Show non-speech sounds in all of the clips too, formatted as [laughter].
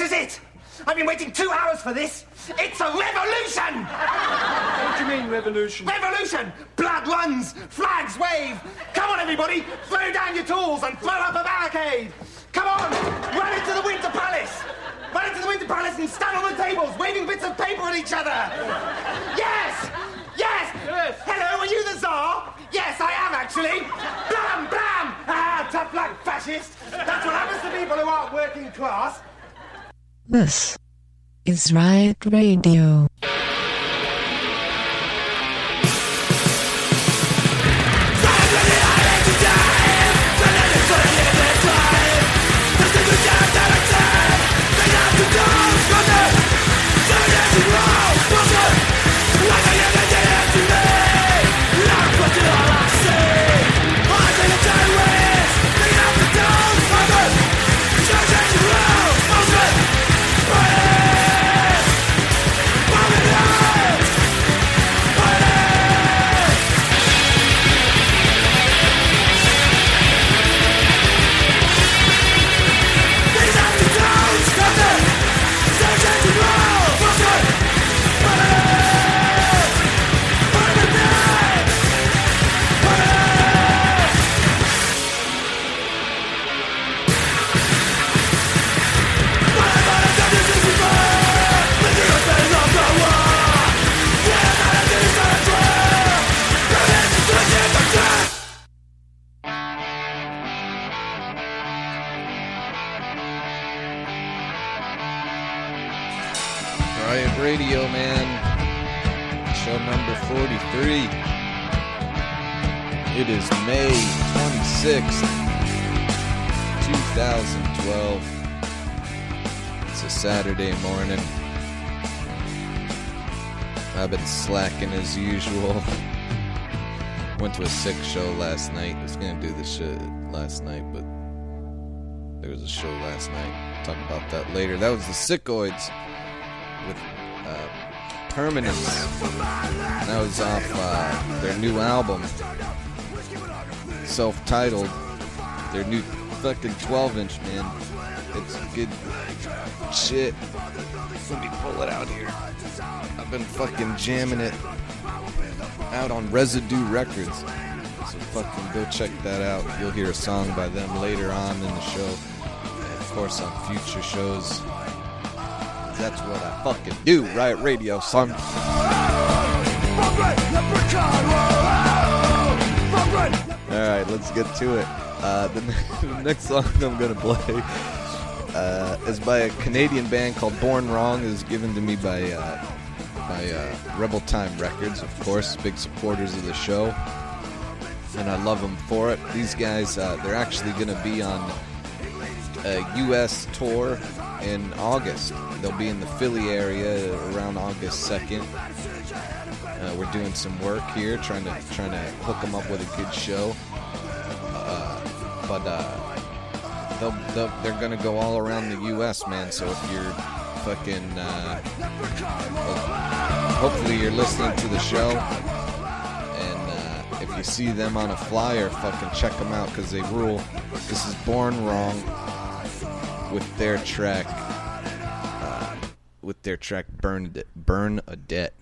This is it. I've been waiting two hours for this. It's a revolution. What do you mean, revolution? Revolution! Blood runs, flags wave. Come on, everybody, throw down your tools and throw up a barricade. Come on, run into the Winter Palace. Run into the Winter Palace and stand on the tables, waving bits of paper at each other. Yes, yes. Yes. Hello, are you the Tsar? Yes, I am actually. Blam, blam. Ah, tough luck, fascist. That's what happens to people who aren't working class. This is Riot Radio. Radio, man. Show number 43. It is May 26th, 2012. It's a Saturday morning. I've been slacking as usual. Went to a sick show last night. I was gonna do this shit last night, but there was a show last night. Talk about that later. That was the Sickoids with uh, Permanence. That was off uh, their new album, self titled. Their new fucking 12 inch, man. It's good shit. Let me pull it out here. I've been fucking jamming it out on Residue Records. So fucking go check that out. You'll hear a song by them later on in the show. Of course, on future shows. That's what I fucking do. Riot Radio, son. Alright, let's get to it. Uh, the, [laughs] the next song I'm gonna play uh, is by a Canadian band called Born Wrong. is given to me by uh, by uh, Rebel Time Records, of course, big supporters of the show, and I love them for it. These guys, uh, they're actually gonna be on a U.S. tour in August. They'll be in the Philly area around August 2nd. Uh, we're doing some work here, trying to trying to hook them up with a good show. Uh, but uh, they'll, they'll, they're gonna go all around the U.S., man. So if you're fucking, uh, hopefully you're listening to the show, and uh, if you see them on a flyer, fucking check them out because they rule. This is Born Wrong with their track, uh, with their track "Burn Burn a Debt."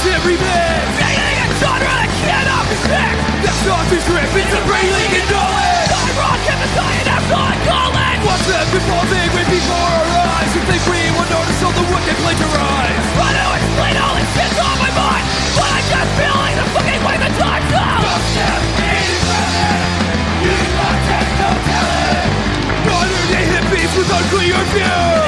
That's every man. Creating a genre that cannot be fixed That's not this rip, it's a breathing and knowledge I rock Messiah, that's all I call it. Watch them evolving right before our eyes? If they we will notice all the wicked plagiarize Try to explain all this shit's on my mind But I just feel like the fucking way the time's up Don't step in of it You can't take no Modern day hippies with unclear view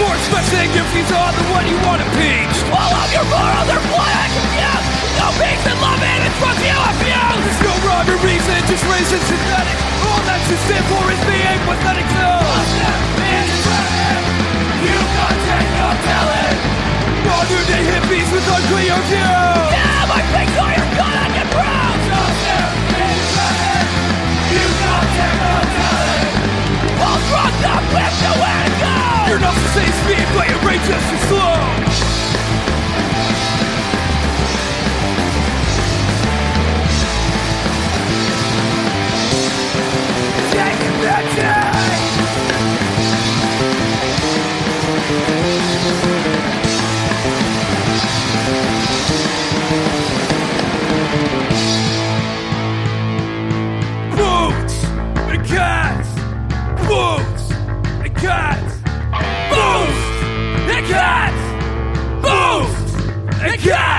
you bring Force messing if he's on the one you wanna peach. All of your morals are flawed and No peace and love and it's what you abuse There's no rhyme or reason, just racist synthetic. All that you stand for is being pathetic too You got take no telling Modern day hippies with unclear view Yeah, my face or you're gonna get bruised Don't step in front of You got take no telling All drugged up with nowhere to not the same speed, but your brain just too slow and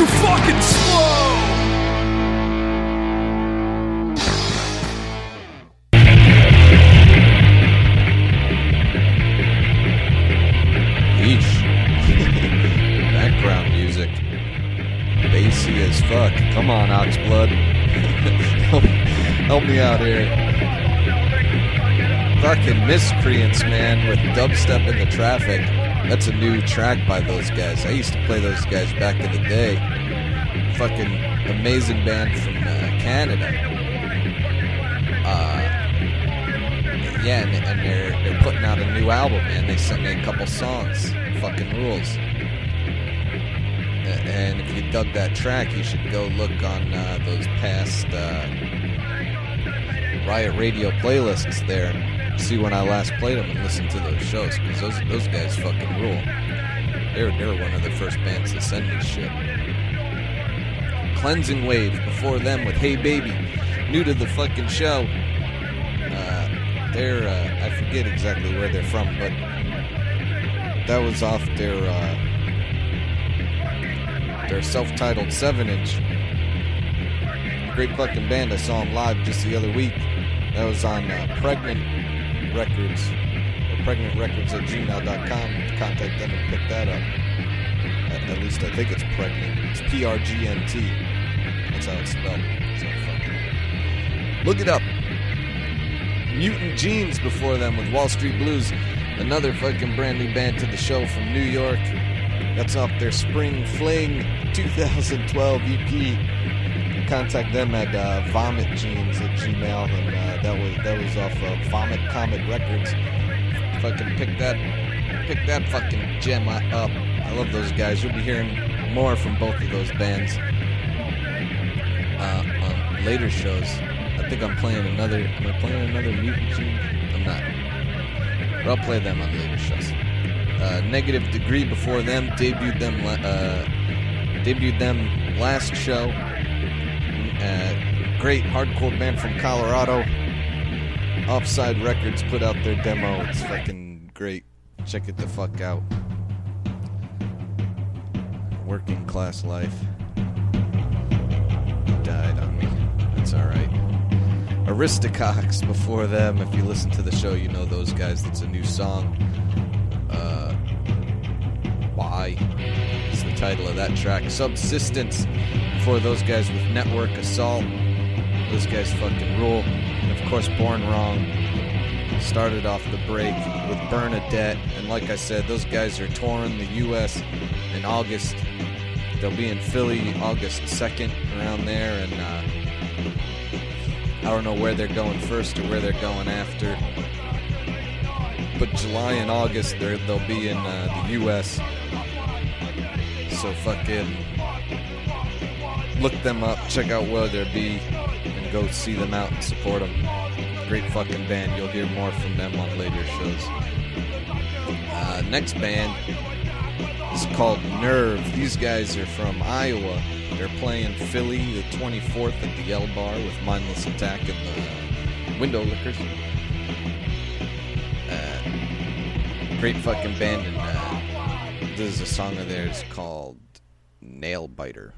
too fucking slow Yeesh. [laughs] Background music. Bassy as fuck. Come on, Oxblood. [laughs] help, help me out here. Fucking miscreants, man, with dubstep in the traffic. That's a new track by those guys. I used to play those guys back in the day. Fucking amazing band from uh, Canada. Uh, yeah, and, and they're they're putting out a new album, man. They sent me a couple songs. Fucking rules. And if you dug that track, you should go look on uh, those past uh, Riot Radio playlists there see when I last played them and listen to those shows because those those guys fucking rule. They're they're one of the first bands to send me shit. Cleansing Wave before them with Hey Baby, new to the fucking show. Uh, they're uh, I forget exactly where they're from, but that was off their uh, their self-titled seven-inch. Great fucking band. I saw them live just the other week. That was on uh, Pregnant Records or pregnant records at gmail.com. Contact them and pick that up. At, at least I think it's pregnant. It's P R G N T. That's how it's spelled. So look it up. Mutant Jeans before them with Wall Street Blues. Another fucking brand new band to the show from New York. That's off their Spring Fling 2012 EP. Contact them at uh, Vomit Jeans at Gmail, and uh, that was that was off of Vomit Comet Records. Fucking pick that, pick that fucking gem up. I love those guys. You'll be hearing more from both of those bands uh, on later shows. I think I'm playing another. Am I playing another Mutant Gene? I'm not. But I'll play them on later shows. Uh, Negative Degree before them debuted them. Uh, debuted them last show. Uh, great hardcore band from Colorado. Offside Records put out their demo. It's fucking great. Check it the fuck out. Working class life. Died on me. That's alright. Aristocox before them. If you listen to the show, you know those guys. That's a new song. Uh, why? It's the title of that track. Subsistence. Before those guys with Network Assault. Those guys fucking rule. And of course, Born Wrong started off the break with Bernadette. And like I said, those guys are touring the U.S. in August. They'll be in Philly August 2nd around there. And uh, I don't know where they're going first or where they're going after. But July and August, they'll be in uh, the U.S. So fuck it look them up, check out Will There Be, and go see them out and support them. Great fucking band. You'll hear more from them on later shows. Uh, next band is called Nerve. These guys are from Iowa. They're playing Philly the 24th at the L Bar with Mindless Attack and the Windowlickers. Window Lickers. Uh, great fucking band, and uh, this is a song of theirs called Nail Biter.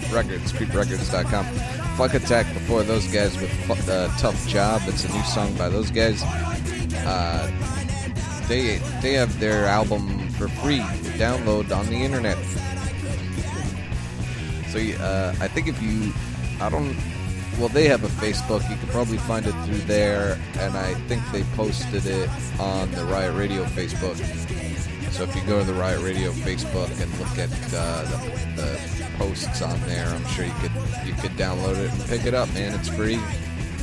Creep Records, creeprecords.com. Fuck Attack before those guys with uh, Tough Job. It's a new song by those guys. Uh, they they have their album for free download on the internet. So uh, I think if you, I don't, well they have a Facebook. You can probably find it through there, and I think they posted it on the Riot Radio Facebook. So if you go to the Riot Radio Facebook and look at uh, the, the posts on there, I'm sure you could you could download it and pick it up, man. It's free.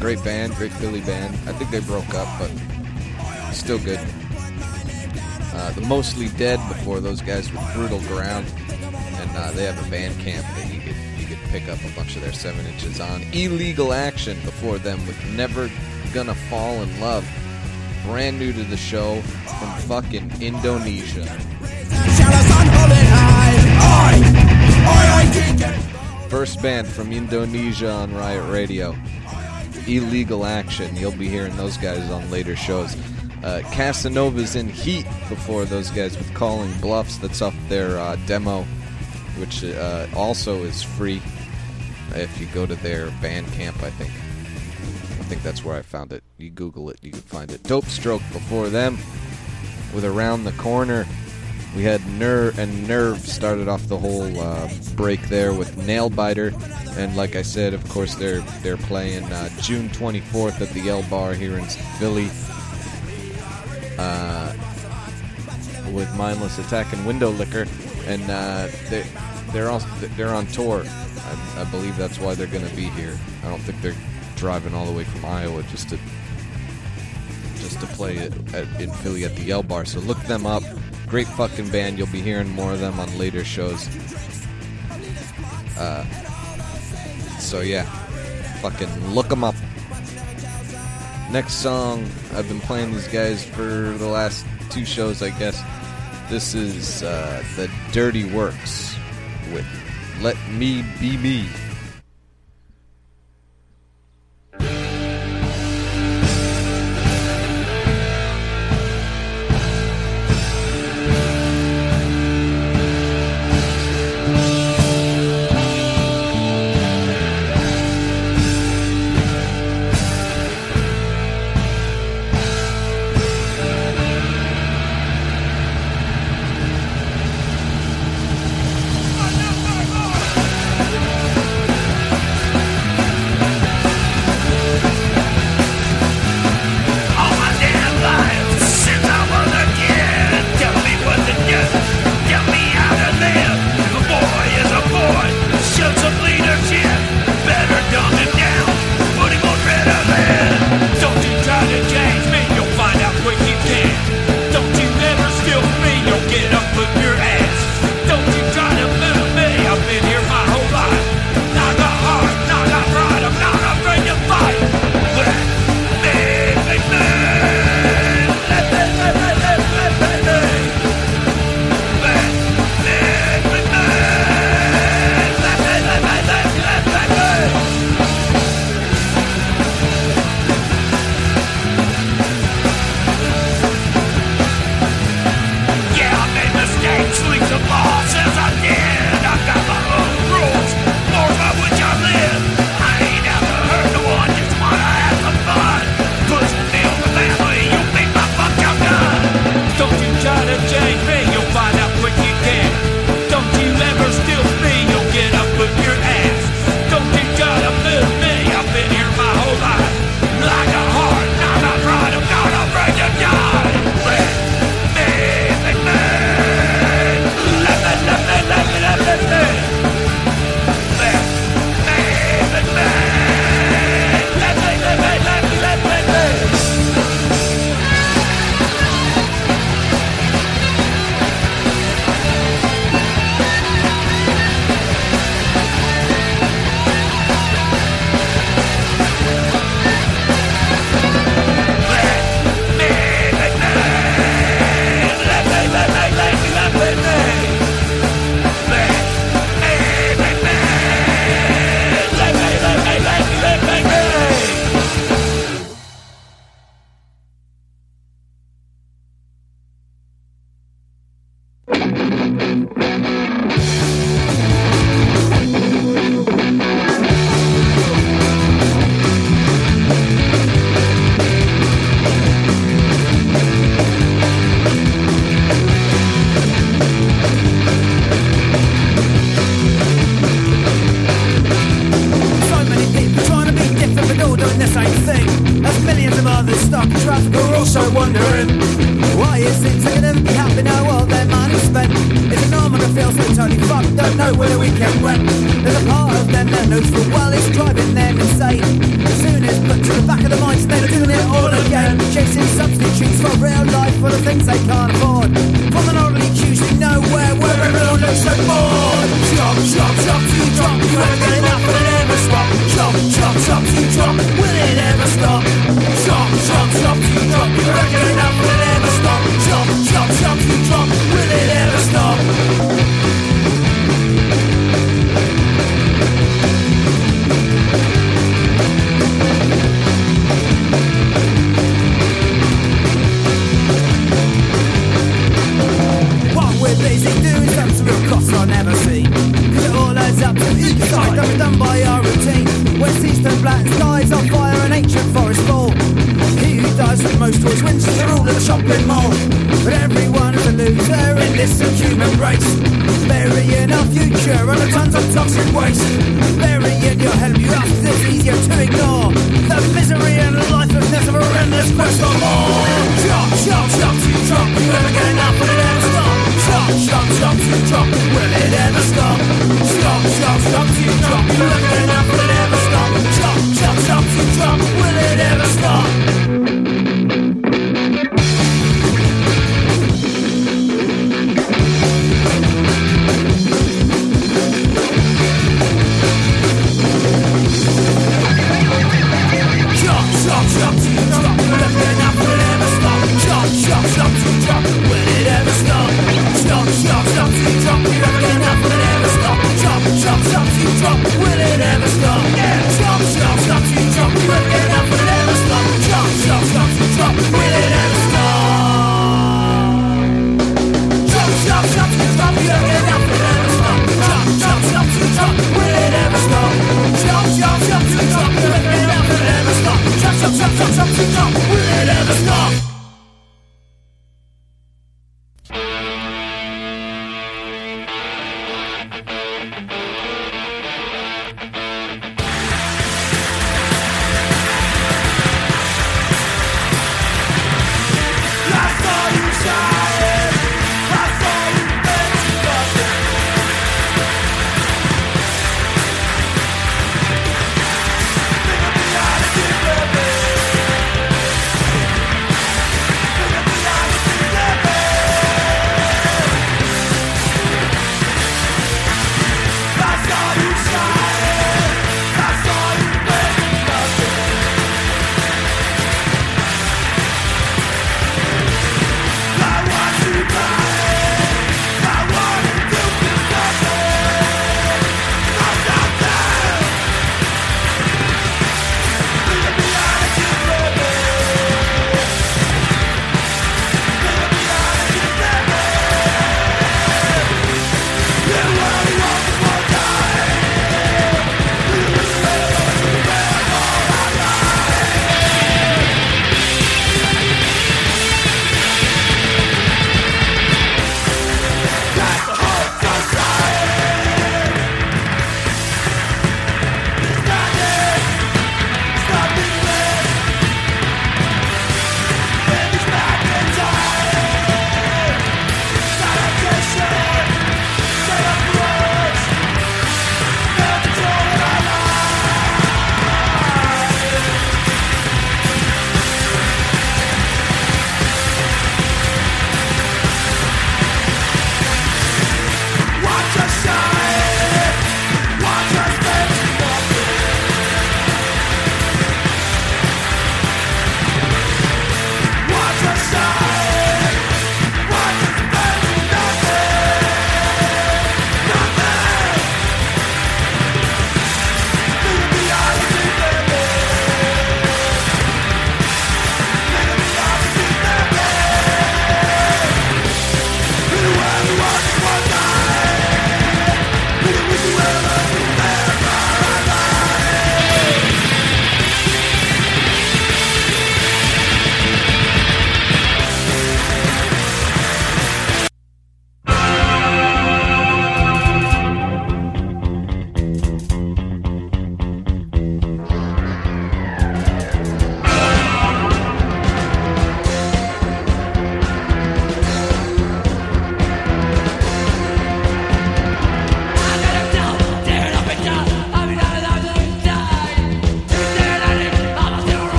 Great band, great Philly band. I think they broke up, but still good. Uh, the Mostly Dead before those guys with Brutal Ground, and uh, they have a Bandcamp that you could you could pick up a bunch of their seven inches on. Illegal Action before them with Never Gonna Fall in Love, brand new to the show from fucking Indonesia. First band from Indonesia on Riot Radio. Illegal Action. You'll be hearing those guys on later shows. Uh, Casanova's in Heat before those guys with Calling Bluffs. That's off their uh, demo, which uh, also is free if you go to their Bandcamp, I think. I think that's where I found it. You Google it, you can find it. Dope Stroke before them with Around the Corner. We had Nerve, and Nerve started off the whole uh, break there with Nailbiter, and like I said, of course they're they're playing uh, June 24th at the El Bar here in Philly uh, with Mindless Attack and Window Liquor, and uh, they they're also they're on tour. I, I believe that's why they're going to be here. I don't think they're driving all the way from Iowa just to just to play it at, in Philly at the El Bar. So look them up. Great fucking band. You'll be hearing more of them on later shows. Uh, so yeah, fucking look them up. Next song, I've been playing these guys for the last two shows, I guess. This is uh, the Dirty Works with "Let Me Be Me."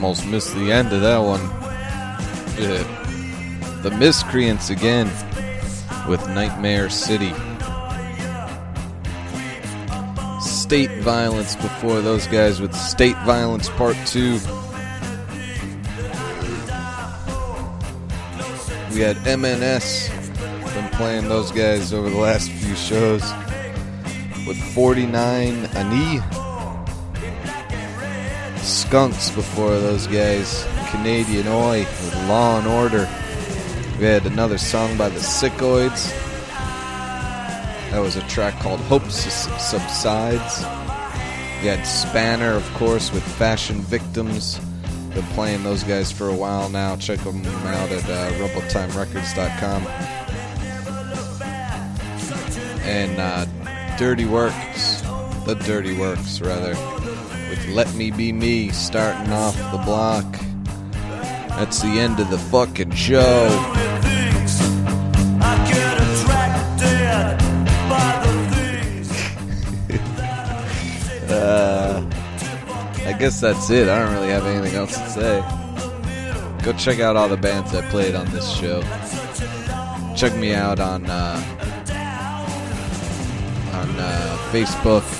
Almost missed the end of that one. Yeah. The Miscreants again with Nightmare City. State Violence before those guys with State Violence Part 2. We had MNS. Been playing those guys over the last few shows with 49 Ani. Skunks before those guys. Canadian Oi with Law and Order. We had another song by the Sickoids. That was a track called Hope Subsides. We had Spanner, of course, with Fashion Victims. Been playing those guys for a while now. Check them out at uh, RumbleTimeRecords.com. And uh, Dirty Works, The Dirty Works, rather, with Let Me Be Me starting off the block. That's the end of the fucking show. [laughs] Uh, I guess that's it. I don't really have anything else to say. Go check out all the bands that played on this show. Check me out on uh, on uh, Facebook,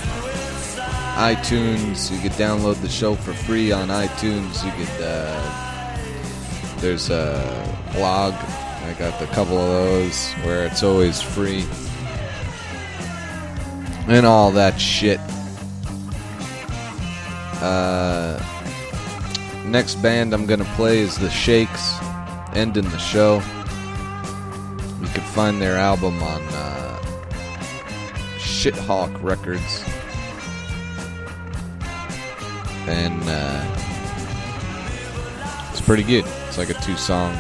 iTunes. You could download the show for free on iTunes. You could. Uh, there's a blog. I got a couple of those where it's always free. And all that shit. Uh, next band I'm gonna play is the Shakes, ending the show. You can find their album on uh, Shithawk Records, and uh, it's pretty good. It's like a two song.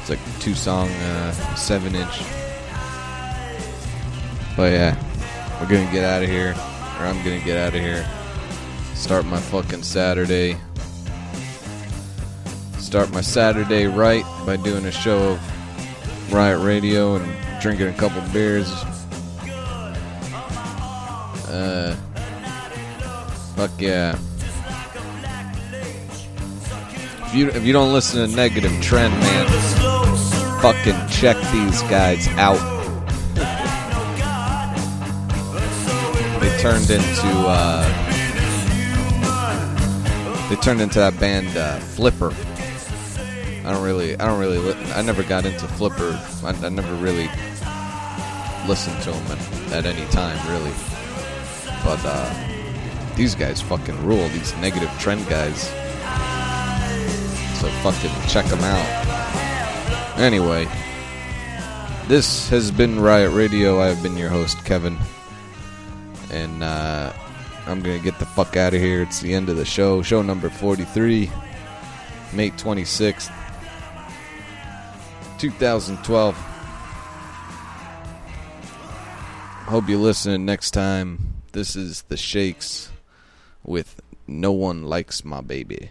It's like two song, uh, seven inch. But yeah, we're gonna get out of here, or I'm gonna get out of here start my fucking Saturday. Start my Saturday right by doing a show of Riot Radio and drinking a couple beers. Uh, fuck yeah. If you if you don't listen to Negative Trend, man, fucking check these guys out. They turned into uh they turned into that band uh, Flipper. I don't really, I don't really, li- I never got into Flipper. I, I never really listened to them at, at any time, really. But uh, these guys fucking rule. These negative trend guys. So fucking check them out. Anyway, this has been Riot Radio. I have been your host, Kevin, and. uh I'm gonna get the fuck out of here. It's the end of the show. Show number 43, May 26th, 2012. Hope you listen next time. This is the Shakes with No One Likes My Baby.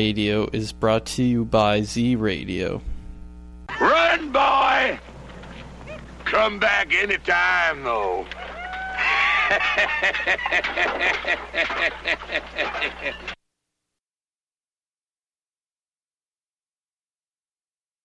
Radio is brought to you by Z Radio. Run, boy! Come back anytime, though. [laughs]